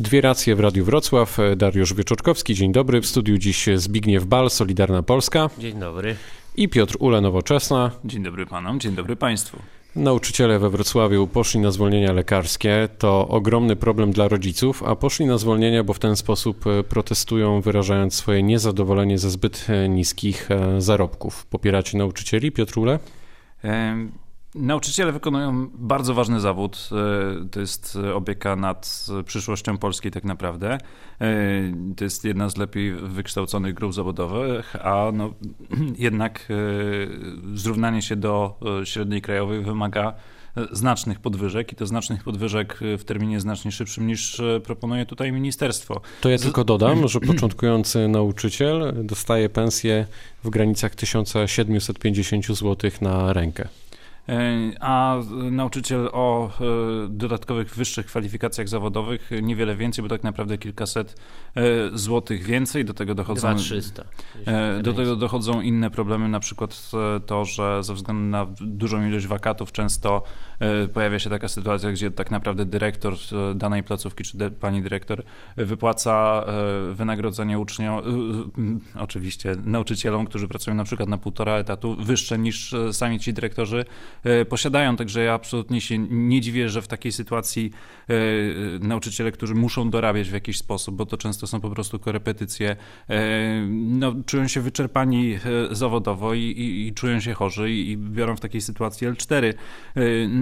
Dwie racje w Radiu Wrocław. Dariusz Wieczorkowski, dzień dobry. W studiu dziś Zbigniew Bal, Solidarna Polska. Dzień dobry. I Piotr Ule, Nowoczesna. Dzień dobry panom, dzień dobry państwu. Nauczyciele we Wrocławiu poszli na zwolnienia lekarskie. To ogromny problem dla rodziców, a poszli na zwolnienia, bo w ten sposób protestują, wyrażając swoje niezadowolenie ze zbyt niskich e, zarobków. Popieracie nauczycieli, Piotr Ule? Nauczyciele wykonują bardzo ważny zawód. E, to jest opieka nad przyszłością Polski tak naprawdę. E, to jest jedna z lepiej wykształconych grup zawodowych, a no, jednak e, zrównanie się do średniej krajowej wymaga znacznych podwyżek i to znacznych podwyżek w terminie znacznie szybszym niż proponuje tutaj ministerstwo. To ja tylko dodam, że początkujący nauczyciel dostaje pensję w granicach 1750 zł na rękę. E, a nauczyciel o e, dodatkowych wyższych kwalifikacjach zawodowych niewiele więcej, bo tak naprawdę kilkaset e, złotych więcej. Do tego dochodzą 300. Do tego dochodzą inne problemy, na przykład to, że ze względu na dużą ilość wakatów często pojawia się taka sytuacja, gdzie tak naprawdę dyrektor danej placówki, czy pani dyrektor wypłaca wynagrodzenie uczniom, oczywiście nauczycielom, którzy pracują na przykład na półtora etatu, wyższe niż sami ci dyrektorzy posiadają. Także ja absolutnie się nie dziwię, że w takiej sytuacji e, nauczyciele, którzy muszą dorabiać w jakiś sposób, bo to często są po prostu korepetycje, e, no, czują się wyczerpani zawodowo i, i, i czują się chorzy i, i, biorą w takiej sytuacji L4.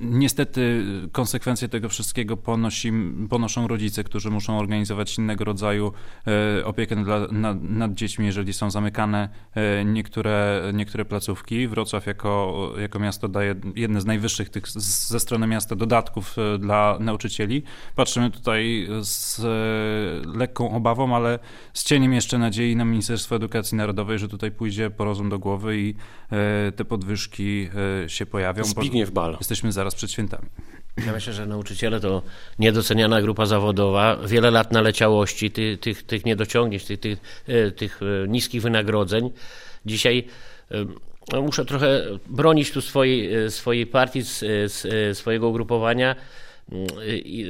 Niestety konsekwencje tego wszystkiego ponosi, ponoszą rodzice, którzy muszą organizować innego rodzaju opiekę dla, nad, nad dziećmi, jeżeli są zamykane niektóre, niektóre placówki. Wrocław jako, jako miasto daje jedne z najwyższych tych ze strony miasta dodatków e, dla nauczycieli. Patrzymy tutaj z e, lekką obawą, ale z cieniem jeszcze nadziei na Ministerstwo Edukacji Narodowej, że tutaj pójdzie po rozum do głowy i e, te podwyżki się pojawią. Zbigniew Bal. Jesteśmy zaraz przed świętami. Ja myślę, że nauczyciele to niedoceniana grupa zawodowa. Wiele lat naleciałości, tych, tych, tych niedociągnięć, tych, tych, tych niskich wynagrodzeń. Dzisiaj muszę trochę bronić tu swojej, e, swojej partii, e, swojego ugrupowania mm,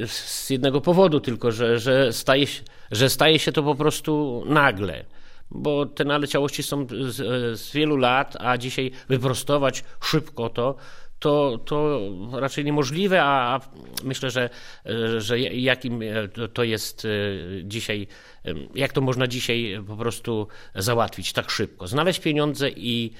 z jednego powodu tylko, że, że, staje, że staje się to po prostu nagle. Bo te naleciałości są z, z, wielu lat, a dzisiaj wyprostować szybko to, to, to raczej niemożliwe, a myślę, że, że jakim to jest dzisiaj jak to można dzisiaj po prostu załatwić tak szybko? Znaleźć pieniądze i,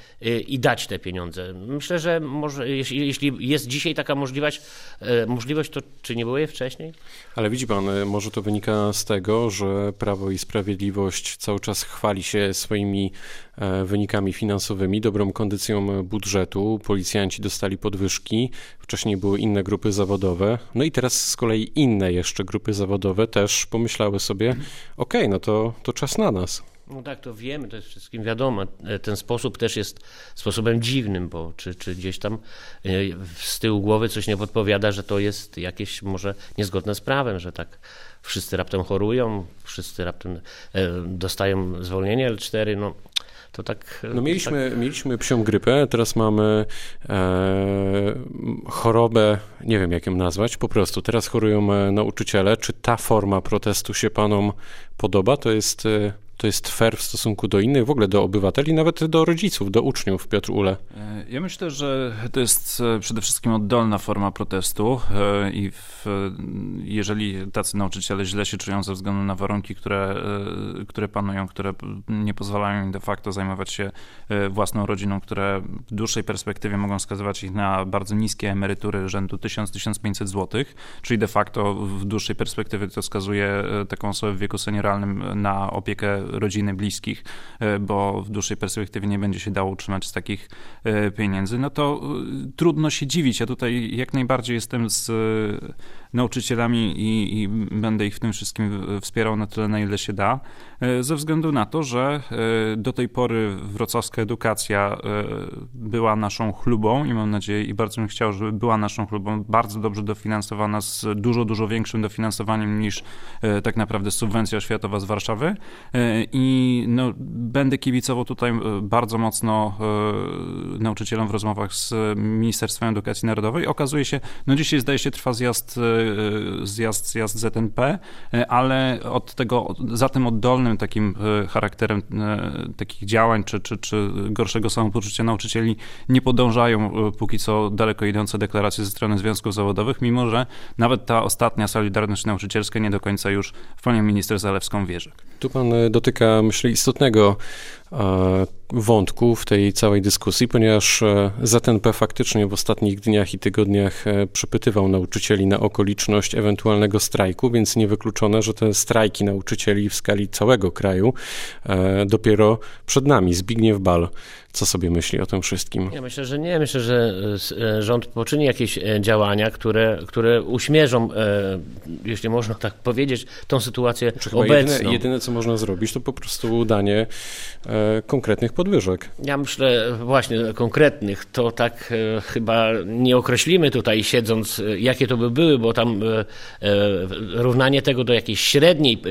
i dać te pieniądze. Myślę, że może, jeśli, jeśli jest dzisiaj taka możliwość, e, możliwość, to czy nie było jej wcześniej? Ale widzi pan, e, może to wynika z tego, że Prawo i Sprawiedliwość cały czas chwali się swoimi e, wynikami finansowymi, dobrą kondycją budżetu. Policjanci dostali podwyżki, wcześniej były inne grupy zawodowe, no i teraz z kolei inne jeszcze grupy zawodowe też pomyślały sobie, ok, no to, to czas na nas. No tak, to wiemy, to jest wszystkim wiadomo. E, ten sposób też jest sposobem dziwnym, bo czy, czy gdzieś tam e, z tyłu głowy coś nie podpowiada, że to jest jakieś może niezgodne z prawem, że tak wszyscy raptem chorują, wszyscy raptem e, dostają zwolnienie L4, no to tak... No mieliśmy, tak... mieliśmy psią grypę, teraz mamy e, chorobę, nie wiem jak ją nazwać, po prostu teraz chorują e, nauczyciele. Czy ta forma protestu się panom podoba? To jest... E, to jest fair w stosunku do innych, w ogóle do obywateli, nawet do rodziców, do uczniów, Piotr Ule? E, ja myślę, że to jest e, przede wszystkim oddolna forma protestu e, i w, jeżeli tacy nauczyciele źle się czują ze względu na warunki, które, które panują, które nie pozwalają im de facto zajmować się własną rodziną, które w dłuższej perspektywie mogą skazywać ich na bardzo niskie emerytury rzędu 1000-1500 zł, czyli de facto w dłuższej perspektywie to skazuje taką osobę w wieku senioralnym na opiekę rodziny, bliskich, e, bo w dłuższej perspektywie nie będzie się dało utrzymać z takich e, pieniędzy, no to e, trudno się dziwić. Ja tutaj jak najbardziej jestem z nauczycielami i, i będę ich w tym wszystkim wspierał na tyle, na ile się da, ze względu na to, że do tej pory wrocławska edukacja była naszą chlubą i mam nadzieję i bardzo bym chciał, żeby była naszą chlubą, bardzo dobrze dofinansowana z dużo, dużo większym dofinansowaniem niż tak naprawdę subwencja oświatowa z Warszawy i no, będę kibicował tutaj bardzo mocno nauczycielom w rozmowach z Ministerstwem Edukacji Narodowej. Okazuje się, no dzisiaj zdaje się trwa zjazd, zjazd, zjazd ZNP, ale od tego, za tym oddolnym takim charakterem takich działań, czy, czy, czy gorszego samopoczucia nauczycieli nie podążają póki co daleko idące deklaracje ze strony związków zawodowych, mimo że nawet ta ostatnia Solidarność Nauczycielska nie do końca już w panią minister Zalewską wierzy. Tu pan e, dotyka, myślę, istotnego wątku w tej całej dyskusji, ponieważ e, ZNP faktycznie w ostatnich dniach i tygodniach przepytywał nauczycieli na okoliczność ewentualnego strajku, więc niewykluczone, że te strajki nauczycieli w skali całego kraju dopiero przed nami. Zbigniew Bal co sobie myśli o tym wszystkim? Ja myślę, że nie. Myślę, że e, rząd poczyni jakieś e, działania, które, które uśmierzą, e, jeśli można tak powiedzieć, tą sytuację obecną. Jedyne, jedyne, co można zrobić, to po prostu danie konkretnych podwyżek. Ja myślę właśnie konkretnych, to tak chyba nie określimy tutaj siedząc, jakie to by były, bo tam równanie tego do jakiejś średniej,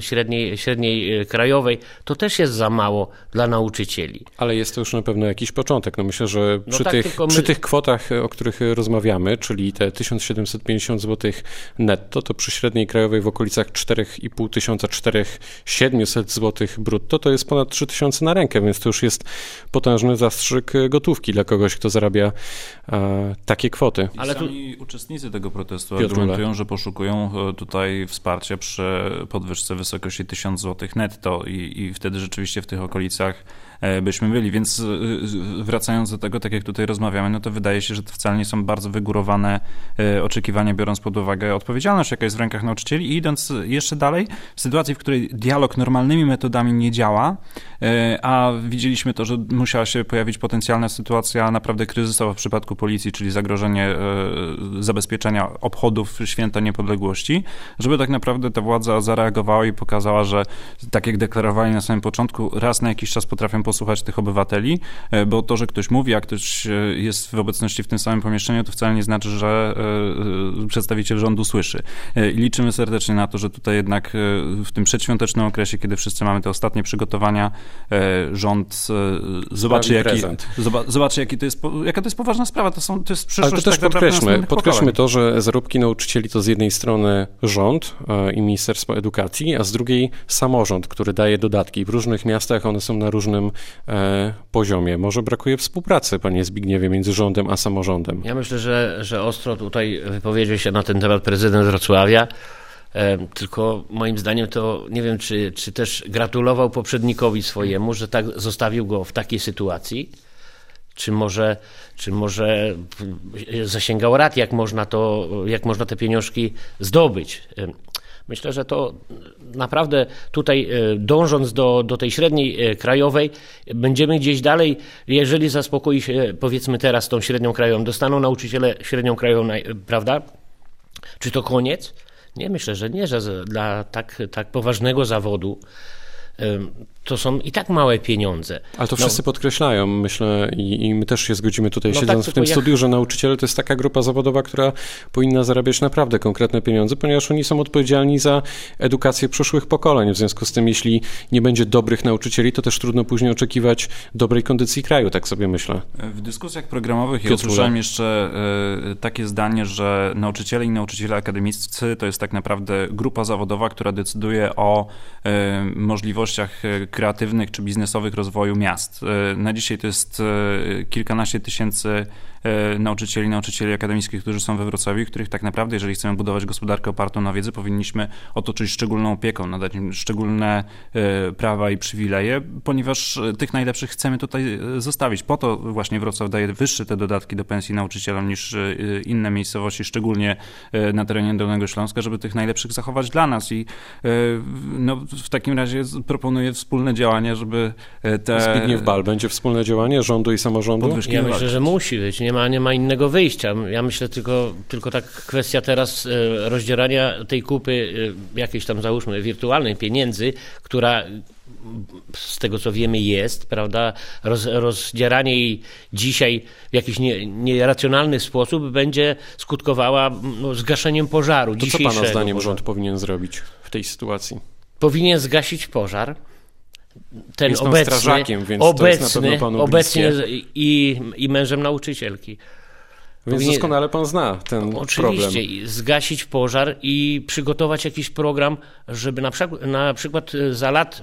średniej, średniej krajowej, to też jest za mało dla nauczycieli. Ale jest to już na pewno jakiś początek. No myślę, że no przy, no tak, tych, my... przy tych kwotach, o których rozmawiamy, czyli te 1750 zł netto, to przy średniej krajowej w okolicach 4,5 tysiąca, 4700 zł brutto, to jest ponad 3000 na rękę, więc to już jest potężny zastrzyk gotówki dla kogoś, kto zarabia e, takie kwoty. Ale tu... Sami uczestnicy tego protestu Piotrule. argumentują, że poszukują e, tutaj wsparcia przy podwyżce wysokości 1000 zł netto i, i wtedy rzeczywiście w tych okolicach E, byśmy byli. Więc e, wracając do tego, tak jak tutaj rozmawiamy, no to wydaje się, że to wcale nie są bardzo wygórowane e, oczekiwania, biorąc pod uwagę odpowiedzialność, jaka jest w rękach nauczycieli. I idąc jeszcze dalej, w sytuacji, w której dialog normalnymi metodami nie działa, a widzieliśmy to, że musiała się pojawić potencjalna sytuacja naprawdę kryzysowa w przypadku policji, czyli zagrożenie zabezpieczenia obchodów Święta Niepodległości, żeby tak naprawdę ta władza zareagowała i pokazała, że tak jak deklarowali na samym początku, raz na jakiś czas potrafią posłuchać tych obywateli, e, bo to, że ktoś mówi, a ktoś e, jest w obecności w tym samym pomieszczeniu, to wcale nie znaczy, że e, przedstawiciel rządu słyszy. I liczymy serdecznie na to, że tutaj jednak w tym przedświątecznym okresie, kiedy wszyscy mamy te ostatnie przygotowania, rząd zobaczy, jaki, zobaczy jaki to jest, jaka to jest poważna sprawa. To, są, to jest przyszłość Ale to też tak podkreślmy, podkreślmy to, że zarobki nauczycieli to z jednej strony rząd i Ministerstwo Edukacji, a z drugiej samorząd, który daje dodatki. W różnych miastach one są na różnym poziomie. Może brakuje współpracy, panie Zbigniewie, między rządem a samorządem? Ja myślę, że, że ostro tutaj wypowiedział się na ten temat prezydent Wrocławia. E, tylko moim zdaniem to nie wiem, czy, czy też gratulował poprzednikowi swojemu, że tak zostawił go w takiej sytuacji, czy może, czy może zasięgał rad, jak można, to, jak można te pieniążki zdobyć. Myślę, że to naprawdę tutaj e, dążąc do, do tej średniej e, krajowej, będziemy gdzieś dalej, jeżeli zaspokoi się powiedzmy teraz tą średnią krajową, dostaną nauczyciele średnią krajową, prawda? Czy to koniec? Nie, myślę, że nie, że dla tak, tak poważnego zawodu to są i tak małe pieniądze. Ale to no. wszyscy podkreślają, myślę, i, i, my też się zgodzimy tutaj, no siedząc tak, w tym jak... studiu, że nauczyciele to jest taka grupa zawodowa, która powinna zarabiać naprawdę konkretne pieniądze, ponieważ oni są odpowiedzialni za edukację przyszłych pokoleń. W związku z tym, jeśli nie będzie dobrych nauczycieli, to też trudno później oczekiwać dobrej kondycji kraju, tak sobie myślę. W dyskusjach programowych ja usłyszałem jeszcze y, takie zdanie, że nauczyciele i nauczyciele akademiccy to jest tak naprawdę grupa zawodowa, która decyduje o y, możliwościach e, kreatywnych czy biznesowych rozwoju miast. E, na dzisiaj to jest e, kilkanaście tysięcy nauczycieli, nauczycieli akademickich, którzy są we Wrocławiu, których tak naprawdę, jeżeli chcemy budować gospodarkę opartą na wiedzy, powinniśmy otoczyć szczególną opieką, nadać im szczególne e, prawa i przywileje, ponieważ e, tych najlepszych chcemy tutaj zostawić. Po to właśnie Wrocław daje wyższe te dodatki do pensji nauczycielom niż inne miejscowości, szczególnie na terenie Dolnego Śląska, żeby tych najlepszych zachować dla nas i no, w takim razie proponuję wspólne działania, żeby te... Zbigniew Bal, będzie wspólne działanie rządu i samorządu? Ja myślę, że musi być. Nie ma, nie ma innego wyjścia. Ja myślę tylko, tylko tak kwestia teraz e, rozdzierania tej kupy e, jakiejś tam załóżmy wirtualnej pieniędzy, która z tego co wiemy jest, prawda, roz, rozdzieranie jej dzisiaj w jakiś nie, nieracjonalny sposób będzie skutkowała no, zgaszeniem pożaru. To co Pana zdaniem pożaru. rząd powinien zrobić w tej sytuacji? Powinien zgasić pożar, ten jest obecny, strażakiem, więc obecny, obecnie i, i mężem nauczycielki. Więc Powinien, doskonale pan zna ten oczywiście, problem. Oczywiście, zgasić pożar i przygotować jakiś program, żeby na przykład, na przykład za lat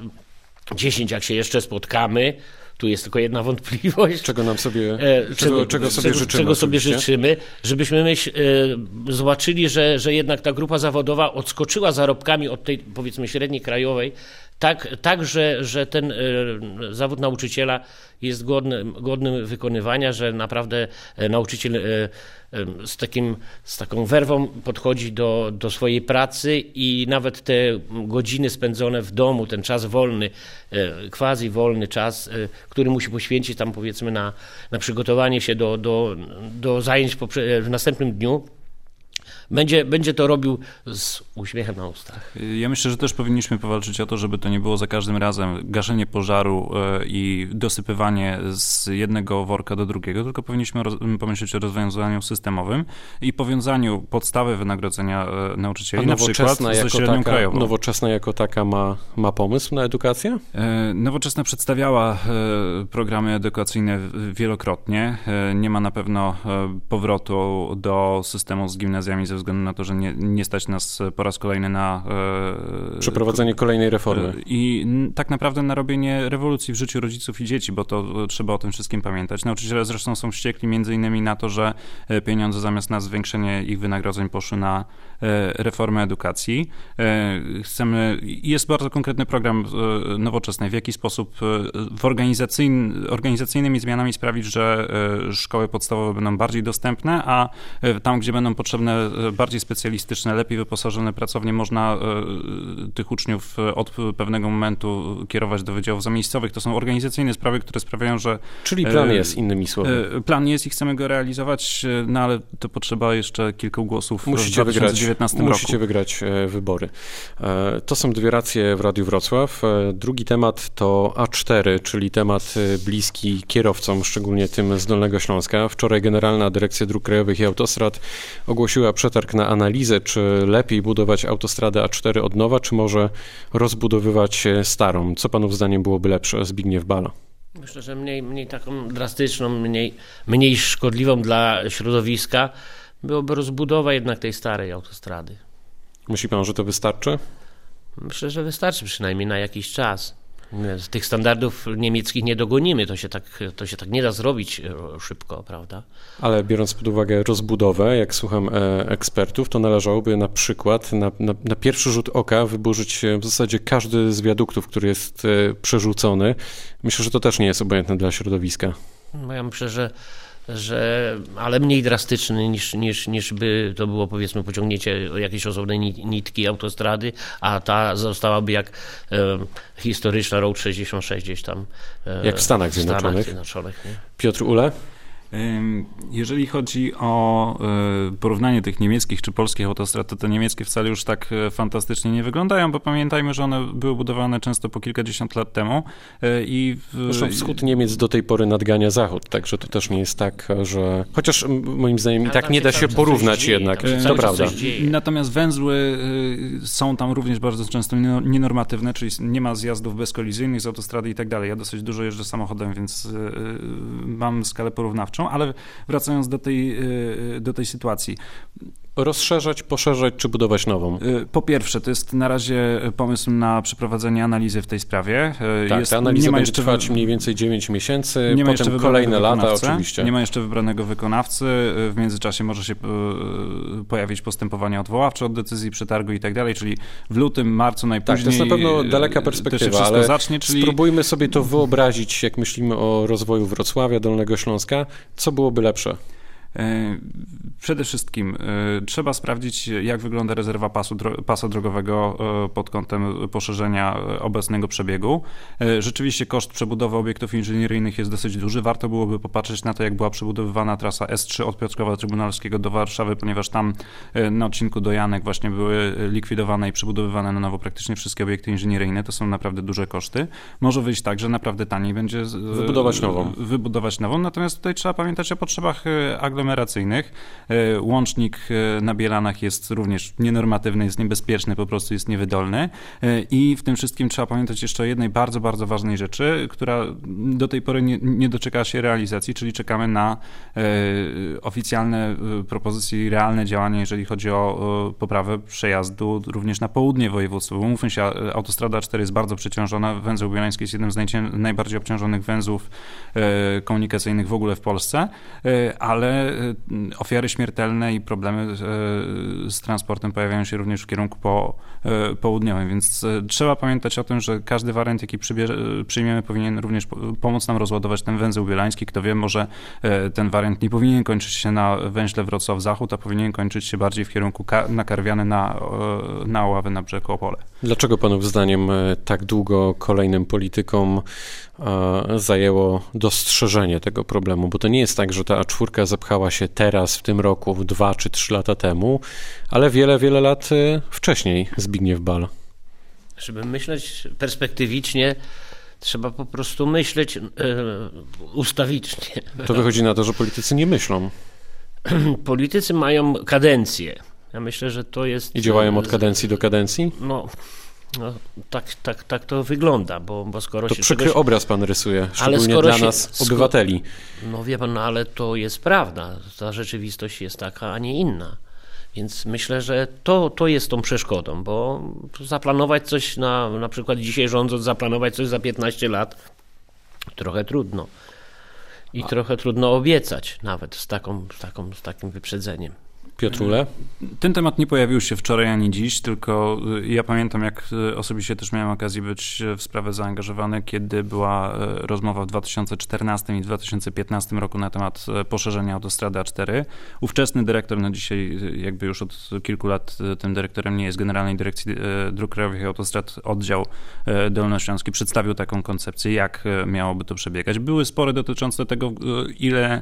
10, jak się jeszcze spotkamy, tu jest tylko jedna wątpliwość. Czego nam sobie, e, czego, czego sobie czego, życzymy? Czego sobie życzymy, żebyśmy myśl, e, zobaczyli, że, że jednak ta grupa zawodowa odskoczyła zarobkami od tej powiedzmy średniej krajowej, tak, tak że, że ten e, zawód nauczyciela jest godny, wykonywania, że naprawdę e, nauczyciel e, z, takim, z taką werwą podchodzi do, do swojej pracy i nawet te godziny spędzone w domu, ten czas wolny, quasi wolny czas, który musi poświęcić tam powiedzmy na, na przygotowanie się do, do, do zajęć w następnym dniu, będzie, będzie to robił z uśmiechem na ustach. Ja myślę, że też powinniśmy powalczyć o to, żeby to nie było za każdym razem gaszenie pożaru e, i dosypywanie z jednego worka do drugiego, tylko powinniśmy pomyśleć o rozwiązaniu systemowym i powiązaniu podstawy wynagrodzenia e, nauczycieli, na przykład ze średnią taka, krajową. Nowoczesna jako taka ma, ma pomysł na edukację? E, nowoczesna przedstawiała programy edukacyjne wielokrotnie. Nie ma na pewno powrotu do systemu z gimnazjami ze względu na to, że nie, nie stać nas po raz kolejny na... E, Przeprowadzenie kolejnej reformy. E, I tak naprawdę na robienie rewolucji w życiu rodziców i dzieci, bo to e, trzeba o tym wszystkim pamiętać. Nauczyciele zresztą są wściekli między innymi na to, że pieniądze zamiast na zwiększenie ich wynagrodzeń poszły na reformę edukacji. Chcemy... Jest bardzo konkretny program nowoczesny, w jaki sposób w organizacyjny, organizacyjnymi zmianami sprawić, że szkoły podstawowe będą bardziej dostępne, a tam, gdzie będą potrzebne bardziej specjalistyczne, lepiej wyposażone pracownie można e, tych uczniów e, od pewnego momentu kierować do wydziałów zamiejscowych. To są organizacyjne sprawy, które sprawiają, że... Czyli plan e, jest, innymi słowy. Plan jest i chcemy go realizować, no ale to potrzeba jeszcze kilku głosów musicie w 2019 wygrać, roku. Musicie wygrać wybory. To są dwie racje w Radiu Wrocław. Drugi temat to A4, czyli temat bliski kierowcom, szczególnie tym z Dolnego Śląska. Wczoraj Generalna Dyrekcja Dróg Krajowych i Autostrad ogłosiła przetarg na analizę, czy lepiej budować autostradę A4 od nowa, czy może rozbudowywać starą. Co panów zdaniem byłoby lepsze? Zbigniew Bala. Myślę, że mniej, mniej taką drastyczną, mniej, mniej szkodliwą dla środowiska byłoby rozbudowa jednak tej starej autostrady. Myśli pan, że to wystarczy? Myślę, że wystarczy przynajmniej na jakiś czas. Tych standardów niemieckich nie dogonimy, to się, tak, to się tak nie da zrobić e, szybko, prawda? Ale biorąc pod uwagę rozbudowę, jak słucham e, ekspertów, to należałoby na przykład na, na, na pierwszy rzut oka wyburzyć w zasadzie każdy z wiaduktów, który jest e, przerzucony. Myślę, że to też nie jest obojętne dla środowiska. No ja myślę, że że, ale mniej drastyczny niż, niż, niż by to było powiedzmy pociągnięcie jakiejś osobnej nitki autostrady, a ta zostałaby jak e, historyczna Road 66 gdzieś tam. E, jak w Stanach Zjednoczonych. Stanach Zjednoczonych Piotr Ule? Jeżeli chodzi o e, porównanie tych niemieckich czy polskich autostrad, to te niemieckie wcale już tak e, fantastycznie nie wyglądają, bo pamiętajmy, że one były budowane często po kilkadziesiąt lat temu e, i... Zresztą wschód Niemiec do tej pory nadgania zachód, także to też nie jest tak, że... Chociaż moim zdaniem i tak nie da się porównać jednak, to prawda. Natomiast węzły są tam również bardzo często nienormatywne, czyli nie ma zjazdów bezkolizyjnych z autostrady i tak dalej. Ja dosyć dużo jeżdżę samochodem, więc mam skalę porównawczą ale wracając do tej, y, do tej sytuacji. Rozszerzać, poszerzać czy budować nową? Y, po pierwsze, to jest na razie pomysł na przeprowadzenie analizy w tej sprawie. Y, tak, jest, ta analiza będzie jeszcze trwać mniej więcej 9 miesięcy, nie ma potem kolejne lata oczywiście. Nie ma jeszcze wybranego wykonawcy, w międzyczasie może się pojawić postępowanie odwoławcze od decyzji przetargu i tak dalej, czyli w lutym, marcu najpóźniej. Tak, to jest na pewno daleka perspektywa, ale zacznie, czyli... spróbujmy sobie to wyobrazić, jak myślimy o rozwoju Wrocławia, Dolnego Śląska, co byłoby lepsze? E, przede wszystkim e, trzeba sprawdzić, jak wygląda rezerwa pasu, pasa drogowego e, pod kątem poszerzenia obecnego przebiegu. Rzeczywiście koszt przebudowy obiektów inżynieryjnych jest dosyć duży. Warto byłoby popatrzeć na to, jak była przebudowywana trasa S3 od Piotrkowa Trybunalskiego do Warszawy, ponieważ tam na odcinku do Janek właśnie były likwidowane i przebudowywane na nowo praktycznie wszystkie obiekty inżynieryjne. To są naprawdę duże koszty. Może wyjść tak, że naprawdę taniej będzie wybudować nową. Wybudować nową. Natomiast tutaj trzeba pamiętać o potrzebach aglomeracji aglomeracyjnych. Łącznik na Bielanach jest również nienormatywny, jest niebezpieczny, po prostu jest niewydolny. I w tym wszystkim trzeba pamiętać jeszcze o jednej bardzo, bardzo ważnej rzeczy, która do tej pory nie, nie doczekała się realizacji, czyli czekamy na oficjalne propozycje i realne działania, jeżeli chodzi o poprawę przejazdu również na południe województwa. Bo mówmy się, autostrada 4 jest bardzo przeciążona, węzeł bielański jest jednym z najbardziej obciążonych węzłów e, komunikacyjnych w ogóle w Polsce, e, ale e, ofiary śmiertelne i problemy z transportem pojawiają się również w kierunku po, południowym, więc trzeba pamiętać o tym, że każdy wariant, jaki przyjmiemy, powinien również pomóc nam rozładować ten węzeł bielański. Kto wie, może ten wariant nie powinien kończyć się na węźle Wrocław-Zachód, a powinien kończyć się bardziej w kierunku nakarwiany na, na Oławy na brzeg Opole. Dlaczego panów zdaniem tak długo kolejnym politykom zajęło dostrzeżenie tego problemu, bo to nie jest tak, że ta czwórka zapchała się teraz, w tym roku, dwa czy trzy lata temu, ale wiele, wiele lat y, wcześniej Zbigniew Bal. Żeby myśleć perspektywicznie, trzeba po prostu myśleć e, ustawicznie. To wychodzi na to, że politycy nie myślą. Politycy mają kadencję. Ja myślę, że to jest. I działają od kadencji do kadencji? No, no, tak, tak, tak to wygląda, bo, bo skoro to się przykry czegoś... obraz pan rysuje, szczególnie dla się... nas, obywateli. No wie pan, no, ale to jest prawda. Ta rzeczywistość jest taka, a nie inna. Więc myślę, że to, to jest tą przeszkodą, bo zaplanować coś na, na przykład dzisiaj rządząc, zaplanować coś za 15 lat, trochę trudno. I a... trochę trudno obiecać nawet z, taką, z, taką, z takim wyprzedzeniem. Piotrule? Ten temat nie pojawił się wczoraj ani dziś, tylko y, ja pamiętam, jak y, osobiście też miałem okazję być w sprawę zaangażowany, kiedy była y, rozmowa w 2014 i 2015 roku na temat poszerzenia autostrady A4. Ówczesny dyrektor, no dzisiaj jakby już od kilku lat tym dyrektorem nie jest Generalnej Dyrekcji Dróg Krajowych i Autostrad oddział Dolnośląski, przedstawił taką koncepcję, jak miałoby to przebiegać. Były spory dotyczące tego, ile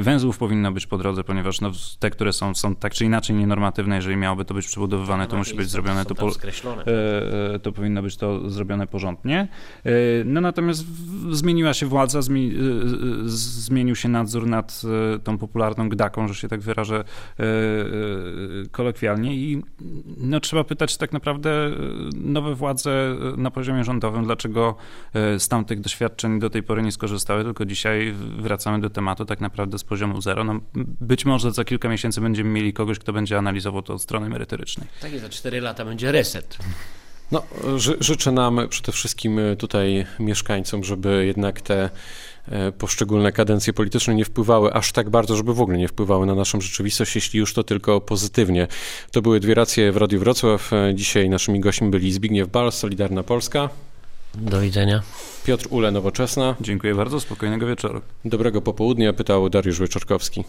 węzłów powinno być po drodze, ponieważ no, te, które są są tak czy inaczej nienormatywne. Jeżeli miałoby to być przebudowywane, to musi być zrobione to, po, e, e, to powinno być to zrobione porządnie. E, no natomiast zmieniła się władza, zmienił się nadzór nad tą popularną gdaką, że się tak wyrażę kolokwialnie i no, trzeba pytać tak naprawdę nowe władze na poziomie rządowym, dlaczego z tamtych doświadczeń do tej pory nie skorzystały, tylko dzisiaj wracamy do tematu tak naprawdę z poziomu zero. No, być może za kilka miesięcy będziemy mieli kogoś, kto będzie analizował to od strony merytorycznej. Tak, za 4 lata będzie reset. No, ży życzę nam przede wszystkim tutaj mieszkańcom, żeby jednak te e, poszczególne kadencje polityczne nie wpływały aż tak bardzo, żeby w ogóle nie wpływały na naszą rzeczywistość, jeśli już to tylko pozytywnie. To były dwie racje w Radiu Wrocław. E, dzisiaj naszymi gośćmi byli Zbigniew Bal, Solidarna Polska. Do widzenia. Piotr Ule, Nowoczesna. Dziękuję bardzo, spokojnego wieczoru. Dobrego popołudnia, pytał Dariusz Wyczorkowski.